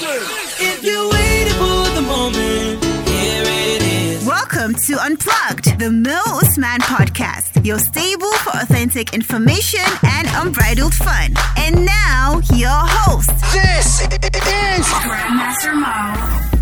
Listen, if you're waiting for the moment, here it is. Welcome to Unplugged, the Mo Usman podcast, your stable for authentic information and unbridled fun. And now, your host, This is Grandmaster Mo.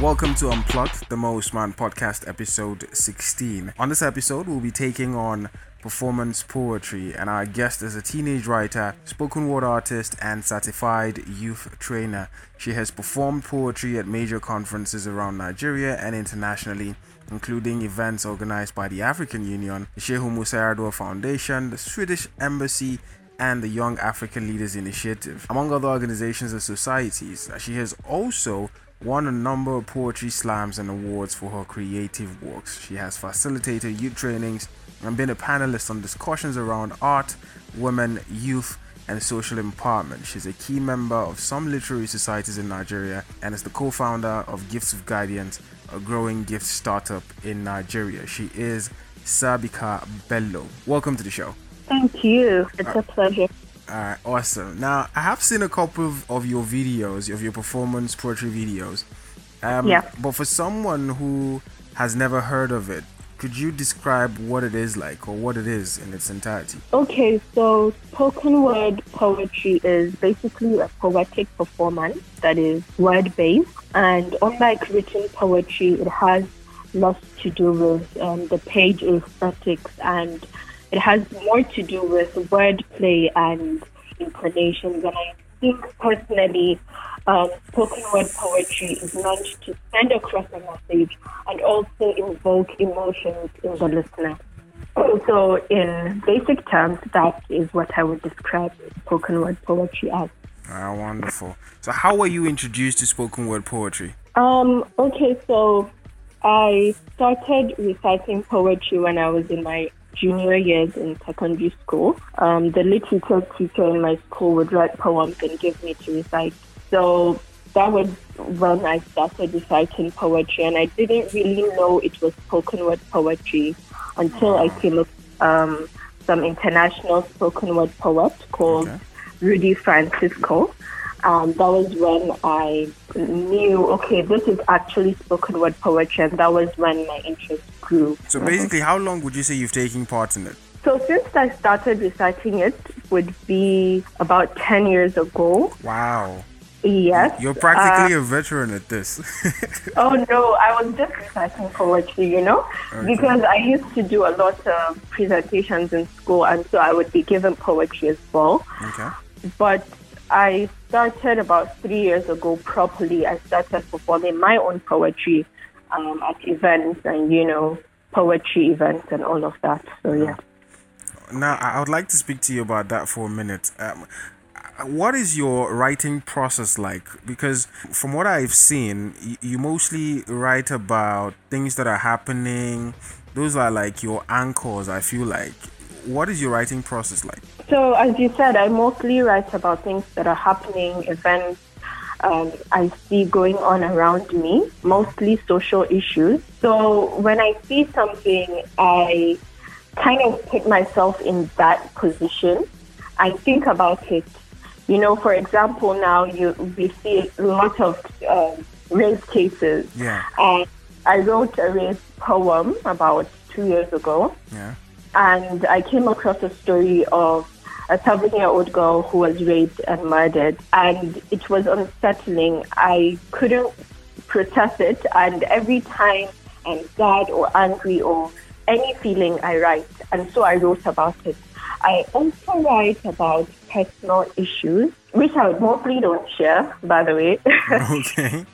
Welcome to Unplugged, the Mo Usman podcast, episode 16. On this episode, we'll be taking on performance poetry, and our guest is a teenage writer, spoken word artist, and certified youth trainer. She has performed poetry at major conferences around Nigeria and internationally, including events organized by the African Union, the Shehu Musa Yar'Adua Foundation, the Swedish Embassy, and the Young African Leaders Initiative, among other organizations and societies. She has also won a number of poetry slams and awards for her creative works. She has facilitated youth trainings and been a panelist on discussions around art, women, youth, and social empowerment. She's a key member of some literary societies in Nigeria and is the co founder of Gifts of Guidance, a growing gift startup in Nigeria. She is Sabika Bello. Welcome to the show. Thank you. It's a uh, pleasure. Alright, awesome. Now, I have seen a couple of, of your videos, of your performance poetry videos. Um, Yeah. But for someone who has never heard of it, could you describe what it is like or what it is in its entirety? Okay, so spoken word poetry is basically a poetic performance that is word based. And unlike written poetry, it has less to do with um, the page aesthetics and it has more to do with wordplay and intonations. And I think personally, um, spoken word poetry is meant to send across a message and also invoke emotions in the listener. So, in basic terms, that is what I would describe spoken word poetry as. Ah, wonderful. So, how were you introduced to spoken word poetry? Um, okay, so I started reciting poetry when I was in my junior years in secondary school. Um, the literature teacher in my school would write poems and give me to recite. So that was when I started reciting poetry, and I didn't really know it was spoken word poetry until I came up um, some international spoken word poet called Okay. Rudy Francisco. Um, that was when I knew, okay, this is actually spoken word poetry, and that was when my interest grew. So, basically, how long would you say you've taken part in it? So since I started reciting it, would be about 10 years ago. Wow. Yes. You're practically a veteran at this. Oh no, I was just reciting poetry, you know, because I used to do a lot of presentations in school, and so I would be given poetry as well. okay. But I started about three years ago properly. I started performing my own poetry um, at events and, you know, poetry events and all of that. So, yeah. Now, I would like to speak to you about that for a minute. Um, what is your writing process like? Because from what I've seen, you mostly write about things that are happening. Those are like your anchors, I feel like. What is your writing process like? So, as you said, I mostly write about things that are happening, events um, I see going on around me, mostly social issues. So, when I see something, I kind of put myself in that position. I think about it. You know, for example, now you we see a lot of um, race cases. Yeah. And I wrote a race poem about two years ago Yeah. And I came across a story of a seven year old girl who was raped and murdered, and it was unsettling. I couldn't process it, and every time I'm sad or angry or any feeling, I write, and so I wrote about it. I also write about personal issues, which I mostly don't share, by the way. Okay.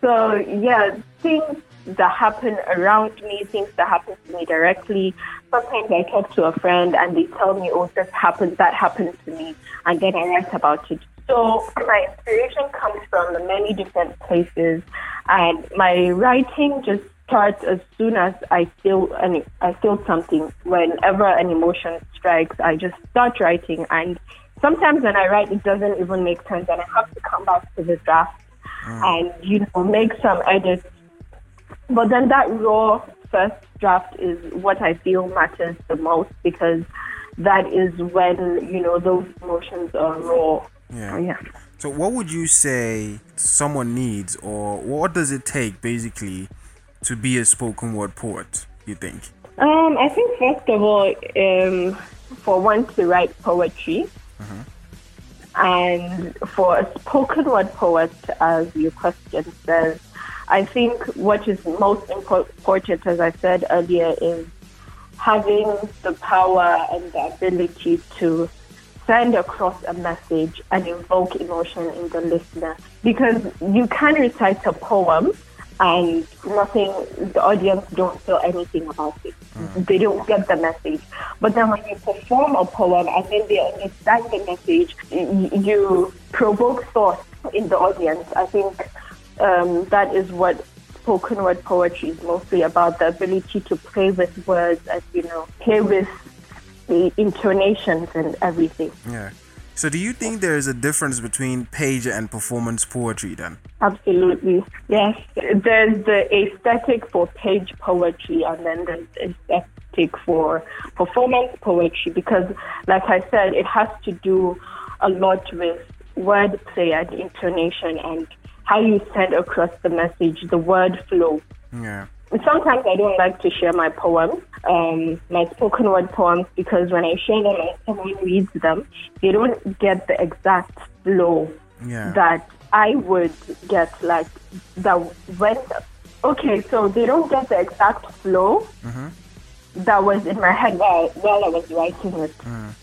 So yeah, things that happen around me, things that happen to me directly. Sometimes I talk to a friend and they tell me, "Oh, this happened, that happened to me," and then I write about it. So my inspiration comes from many different places, and my writing just starts as soon as I feel any, I feel something. Whenever an emotion strikes, I just start writing, and sometimes when I write, it doesn't even make sense, and I have to come back to the draft ah. and you know make some edits. But then that raw first draft is what I feel matters the most because that is when you know those emotions are raw. Yeah. Yeah. So, what would you say someone needs, or what does it take basically to be a spoken word poet? You think? Um, I think first of all, um, for one to write poetry, and for a spoken word poet, as your question says, I think what is most important, as I said earlier, is having the power and the ability to send across a message and invoke emotion in the listener. Because you can recite a poem and nothing, the audience don't feel anything about it. Mm. They don't get the message. But then when you perform a poem and then they understand the message, you provoke thought in the audience. I think um, that is what spoken word poetry is mostly about the ability to play with words and, you know, play with the intonations and everything. Yeah. So, do you think there is a difference between page and performance poetry then? Absolutely. Yes. There's the aesthetic for page poetry and then there's the aesthetic for performance poetry because, like I said, it has to do a lot with wordplay and intonation and how you send across the message, the word flow. Yeah. Sometimes I don't like to share my poems, um, my spoken word poems, because when I share them and someone reads them, they don't get the exact flow Yeah. that I would get, like that when. Okay, so they don't get the exact flow that was in my head while while I was writing it.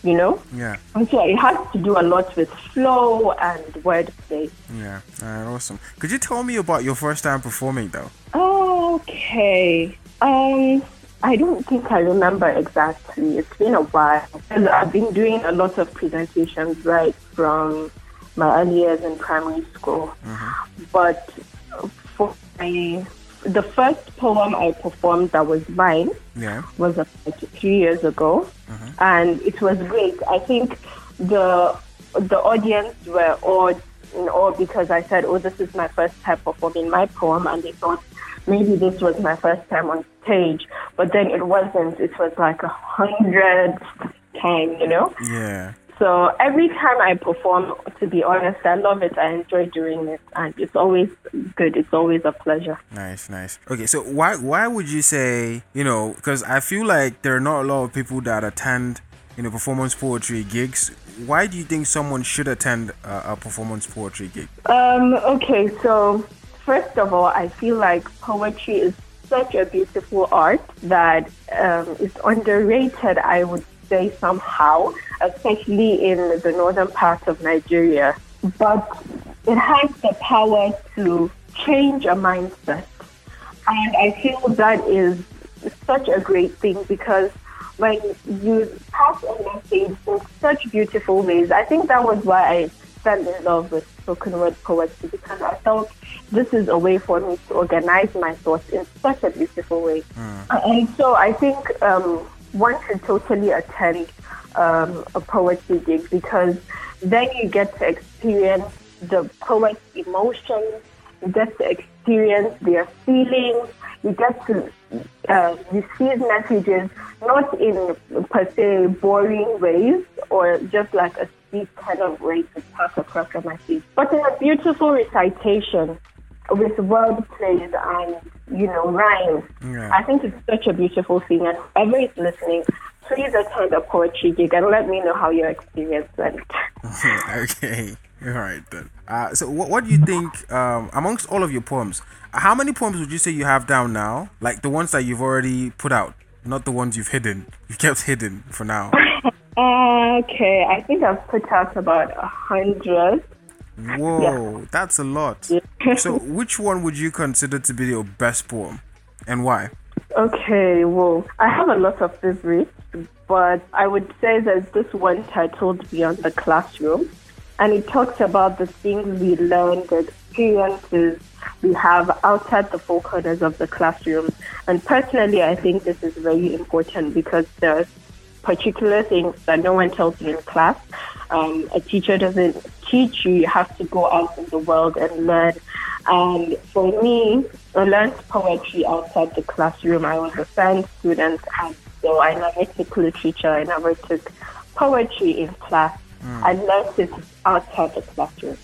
You know, Yeah. and so it has to do a lot with flow and wordplay. Yeah. All right, awesome. Could you tell me about your first time performing though? Okay. Um, I don't think I remember exactly. It's been a while. I've been doing a lot of presentations right from my early years in primary school. But for my, the first poem I performed that was mine Yeah. was about three years ago, uh-huh. and it was great. I think the the audience were awed in awe because I said, "Oh, this is my first time performing my poem," and they thought maybe this was my first time on stage, but then it wasn't. It was like a hundred time, you know. Yeah. So every time I perform, to be honest, I love it. I enjoy doing it, and it's always good. It's always a pleasure. Nice, nice. Okay, so why why would you say you know? Because I feel like there are not a lot of people that attend you know performance poetry gigs. Why do you think someone should attend a, a performance poetry gig? Um, okay, so first of all, I feel like poetry is such a beautiful art that um, is underrated, I would say, somehow, especially in the northern part of Nigeria. But it has the power to change a mindset. And I feel that is such a great thing because when you pass a message in such beautiful ways, I think that was why I fell in love with spoken word poetry because I felt this is a way for me to organize my thoughts in such a beautiful way. And so I think um, one should totally attend um, a poetry gig because then you get to experience the poet's emotions, you get to experience their feelings, you get to uh, receive messages not in per se boring ways or just like a speech kind of way to pass across a message, but in a beautiful recitation with word plays and you know rhymes. Yeah. I think it's such a beautiful thing, and whoever is listening, please attend a poetry gig and let me know how your experience went. okay, all right then. Uh, so what what do you think um, amongst all of your poems? How many poems would you say you have down now? Like the ones that you've already put out, not the ones you've hidden. You've kept hidden for now. Okay, I think I've put out about a hundred. Whoa, that's a lot. so which one would you consider to be your best poem, and why? Okay, well, I have a lot of favorites, but I would say there's this one titled Beyond the Classroom, and it talks about the things we learn, the experiences we have outside the four corners of the classroom. And personally, I think this is very important because there's particular things that no one tells you in class. Um, a teacher doesn't teach you. You have to go out in the world and learn. And for me, I learned poetry outside the classroom. I was a science student, and So I never took literature, I never took poetry in class. I learned it outside the classroom.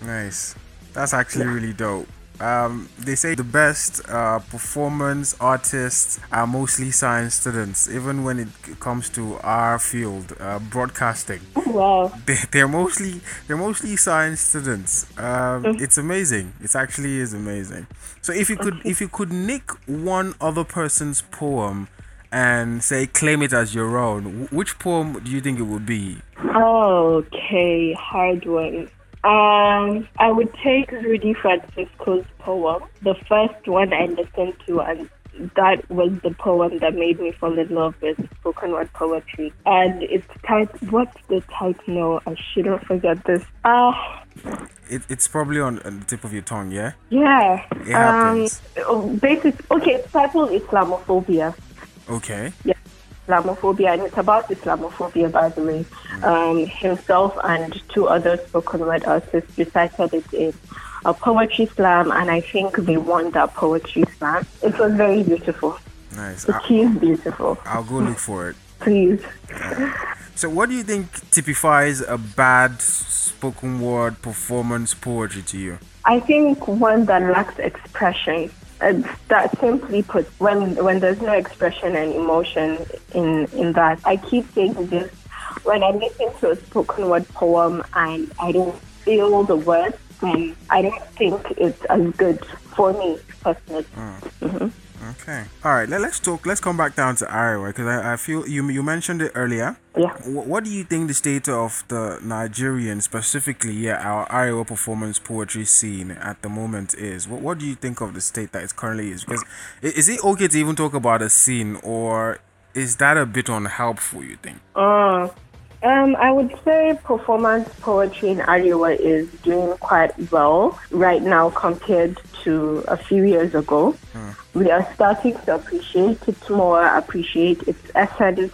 Nice. That's actually really dope. Um, they say the best uh, performance artists are mostly science students, even when it comes to our field, uh, broadcasting. Wow. They, they're mostly they're mostly science students. Um, it's amazing. It actually is amazing. So if you could if you could nick one other person's poem and say claim it as your own, which poem do you think it would be? Okay, hard one. Um, I would take Rudy Francisco's poem, the first one I listened to, and that was the poem that made me fall in love with spoken word poetry. And it's titled, what's the title? No, I shouldn't forget this. Ah, It, it's probably on, on the tip of your tongue, yeah. yeah. It happens. Um, basic, okay, it's titled Islamophobia. Okay. Yeah, Islamophobia, and it's about Islamophobia, by the way. Um, himself and two other spoken word artists recited it in a poetry slam, and I think they won that poetry slam. It was very beautiful. Nice. It I, is beautiful. I'll go look for it. Please. So, what do you think typifies a bad spoken word performance poetry to you? I think one that lacks expression. That simply put, when when there's no expression and emotion in in that, I keep saying this. When I listen to a spoken word poem and I don't feel the words, then I don't think it's as good for me personally. Mm. Mm-hmm. Okay. All right. Let, let's talk. Let's come back down to Arewa because I, I feel you you mentioned it earlier. Yeah. Wh- What do you think the state of the Nigerian, specifically, yeah, our Arewa performance poetry scene at the moment is? What What do you think of the state that it currently is? Because is it okay to even talk about a scene, or is that a bit unhelpful? You think? Uh, um, I would say performance poetry in Arewa is doing quite well right now compared to a few years ago. We are starting to appreciate it more, appreciate its essence,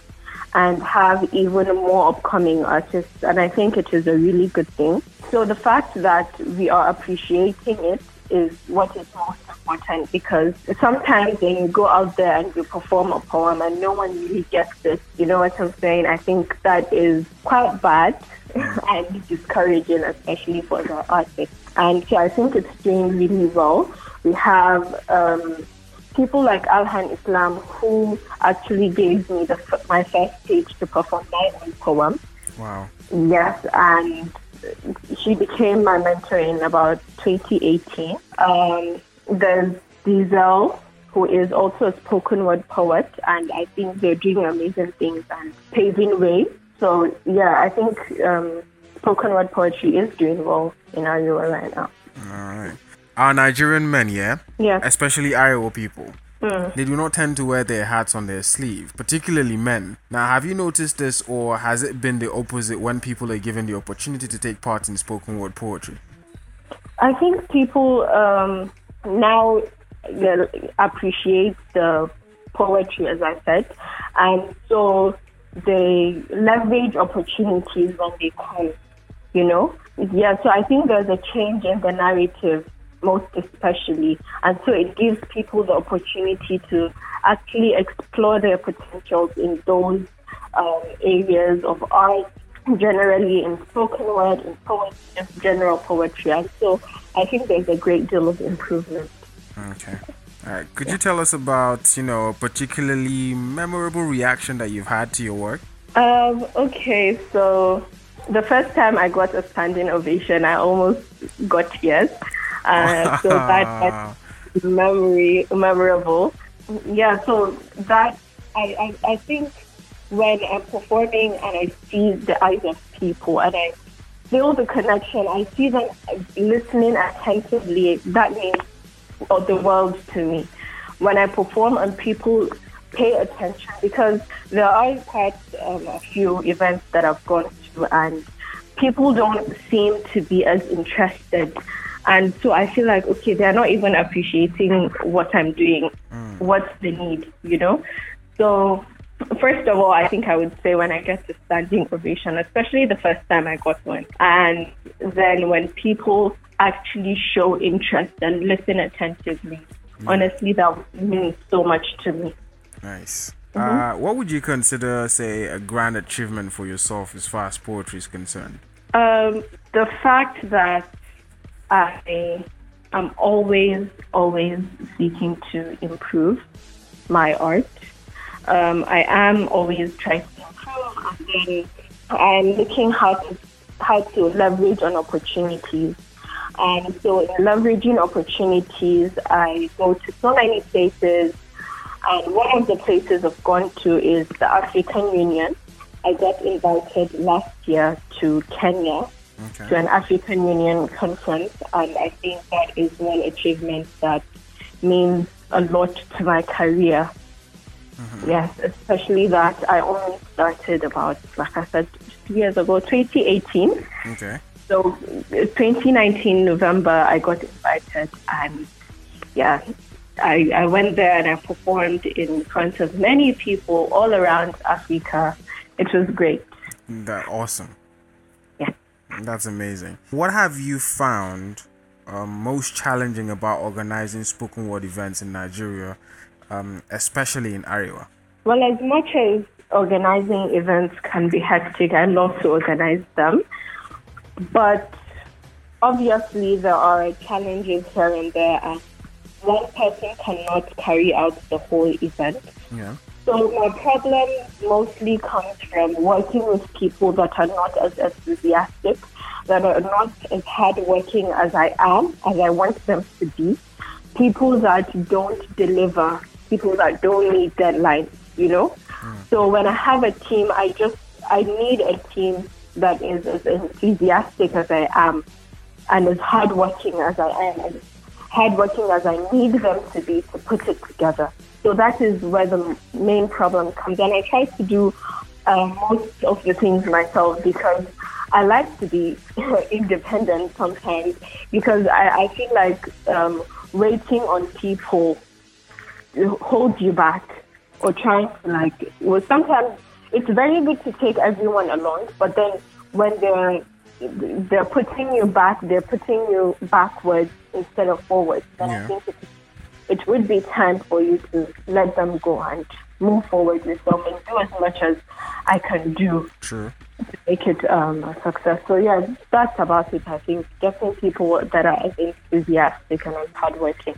and have even more upcoming artists. And I think it is a really good thing. So the fact that we are appreciating it is what is most important because sometimes when you go out there and you perform a poem and no one really gets it, you know what I'm saying? I think that is quite bad and discouraging, especially for the artists. And so I think it's doing really well. We have um, people like Alhan Islam who actually gave me the, my first stage to perform my own poem. Wow. Yes, and she became my mentor in about 2018. Um, there's Diesel, who is also a spoken word poet, and I think they're doing amazing things and paving way. So, yeah, I think um, spoken word poetry is doing well in Arewa right now. All right. Our Nigerian men, yeah, Yeah. especially Arewa people, they do not tend to wear their hats on their sleeve, particularly men. Now, have you noticed this, or has it been the opposite when people are given the opportunity to take part in spoken word poetry? I think people um, now appreciate the poetry, as I said, and so they leverage opportunities when they come. You know, yeah. So I think there's a change in the narrative, most especially, and so it gives people the opportunity to actually explore their potentials in those um, areas of art generally in spoken word, in poetry, just general poetry. And so I think there's a great deal of improvement. Okay. All right. Could you tell us about, you know, a particularly memorable reaction that you've had to your work? Um, okay, so the first time I got a standing ovation, I almost got tears. Uh, so that, that's memory memorable. Yeah, so that I, I I think when I'm performing and I see the eyes of people and I feel the connection, I see them listening attentively. That means of the world to me. When I perform and people pay attention, because there are quite um, a few events that I've gone to and people don't seem to be as interested. And so I feel like, okay, they're not even appreciating what I'm doing. What's the need, you know? So, first of all, I think I would say when I get a standing ovation, especially the first time I got one, and then when people actually show interest and listen attentively, honestly, that means so much to me. Nice. Uh, what would you consider, say, a grand achievement for yourself as far as poetry is concerned? Um, the fact that I am always, always seeking to improve my art. Um, I am always trying to improve, and then I'm looking how to how to leverage on opportunities. And so, in leveraging opportunities, I go to so many places. And one of the places I've gone to is the African Union. I got invited last year to Kenya to an African Union conference, and I think that is one achievement that means a lot to my career. Yes, especially that I only started about, like I said, two years ago, 2018. Okay. So, uh, 2019 November, I got invited, and yeah, I, I went there and I performed in front of many people all around Africa. It was great. That awesome. Yeah. That's amazing. What have you found um, most challenging about organizing spoken word events in Nigeria, um, especially in Arewa? Well, as much as organizing events can be hectic, I love to organize them. But obviously, there are challenges here and there, and one person cannot carry out the whole event. Yeah. So, my problem mostly comes from working with people that are not as enthusiastic, that are not as hardworking as I am, as I want them to be. People that don't deliver, people that don't meet deadlines, you know? So when I have a team, I just, I need a team that is as enthusiastic as I am and as hardworking as I am, as hardworking as I need them to be to put it together. So that is where the main problem comes. And I try to do uh, most of the things myself because I like to be independent sometimes because I, I feel like um, waiting on people holds you back or trying to like well sometimes it's very good to take everyone along but then when they're they're putting you back they're putting you backwards instead of forwards then Yeah. I think it, it would be time for you to let them go and move forward yourself and do as much as I can do True. to make it um, a success. So yeah, that's about it. I think getting people that are as enthusiastic and hardworking.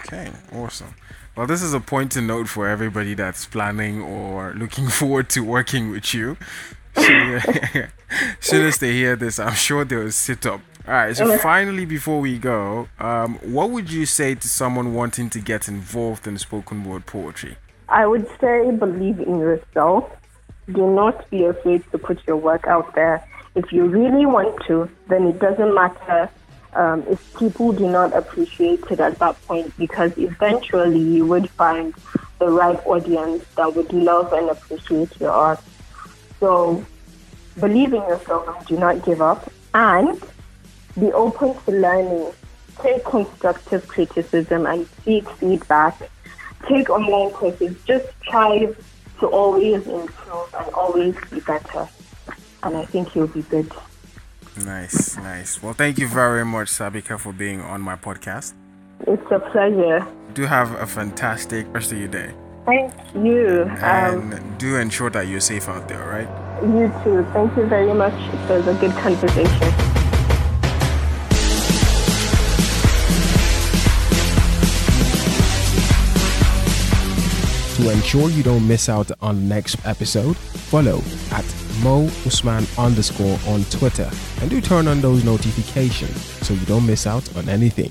Okay, awesome. Well, this is a point to note for everybody that's planning or looking forward to working with you. Soon as they hear this, I'm sure they'll sit up. All right, so finally, before we go, um, what would you say to someone wanting to get involved in spoken word poetry? I would say believe in yourself. Do not be afraid to put your work out there. If you really want to, then it doesn't matter um, if people do not appreciate it at that point because eventually you would find the right audience that would love and appreciate your art. So believe in yourself and do not give up. And be open to learning. Take constructive criticism and seek feedback. Take online courses. Just try to always improve and always be better. And I think you'll be good. Nice, nice. Well, thank you very much, Sabika, for being on my podcast. It's a pleasure. Do have a fantastic rest of your day. Thank you. Um, And do ensure that you're safe out there, right? you too. Thank you very much. It was a good conversation. To ensure you don't miss out on the next episode, follow at Mo Usman underscore on Twitter and do turn on those notifications so you don't miss out on anything.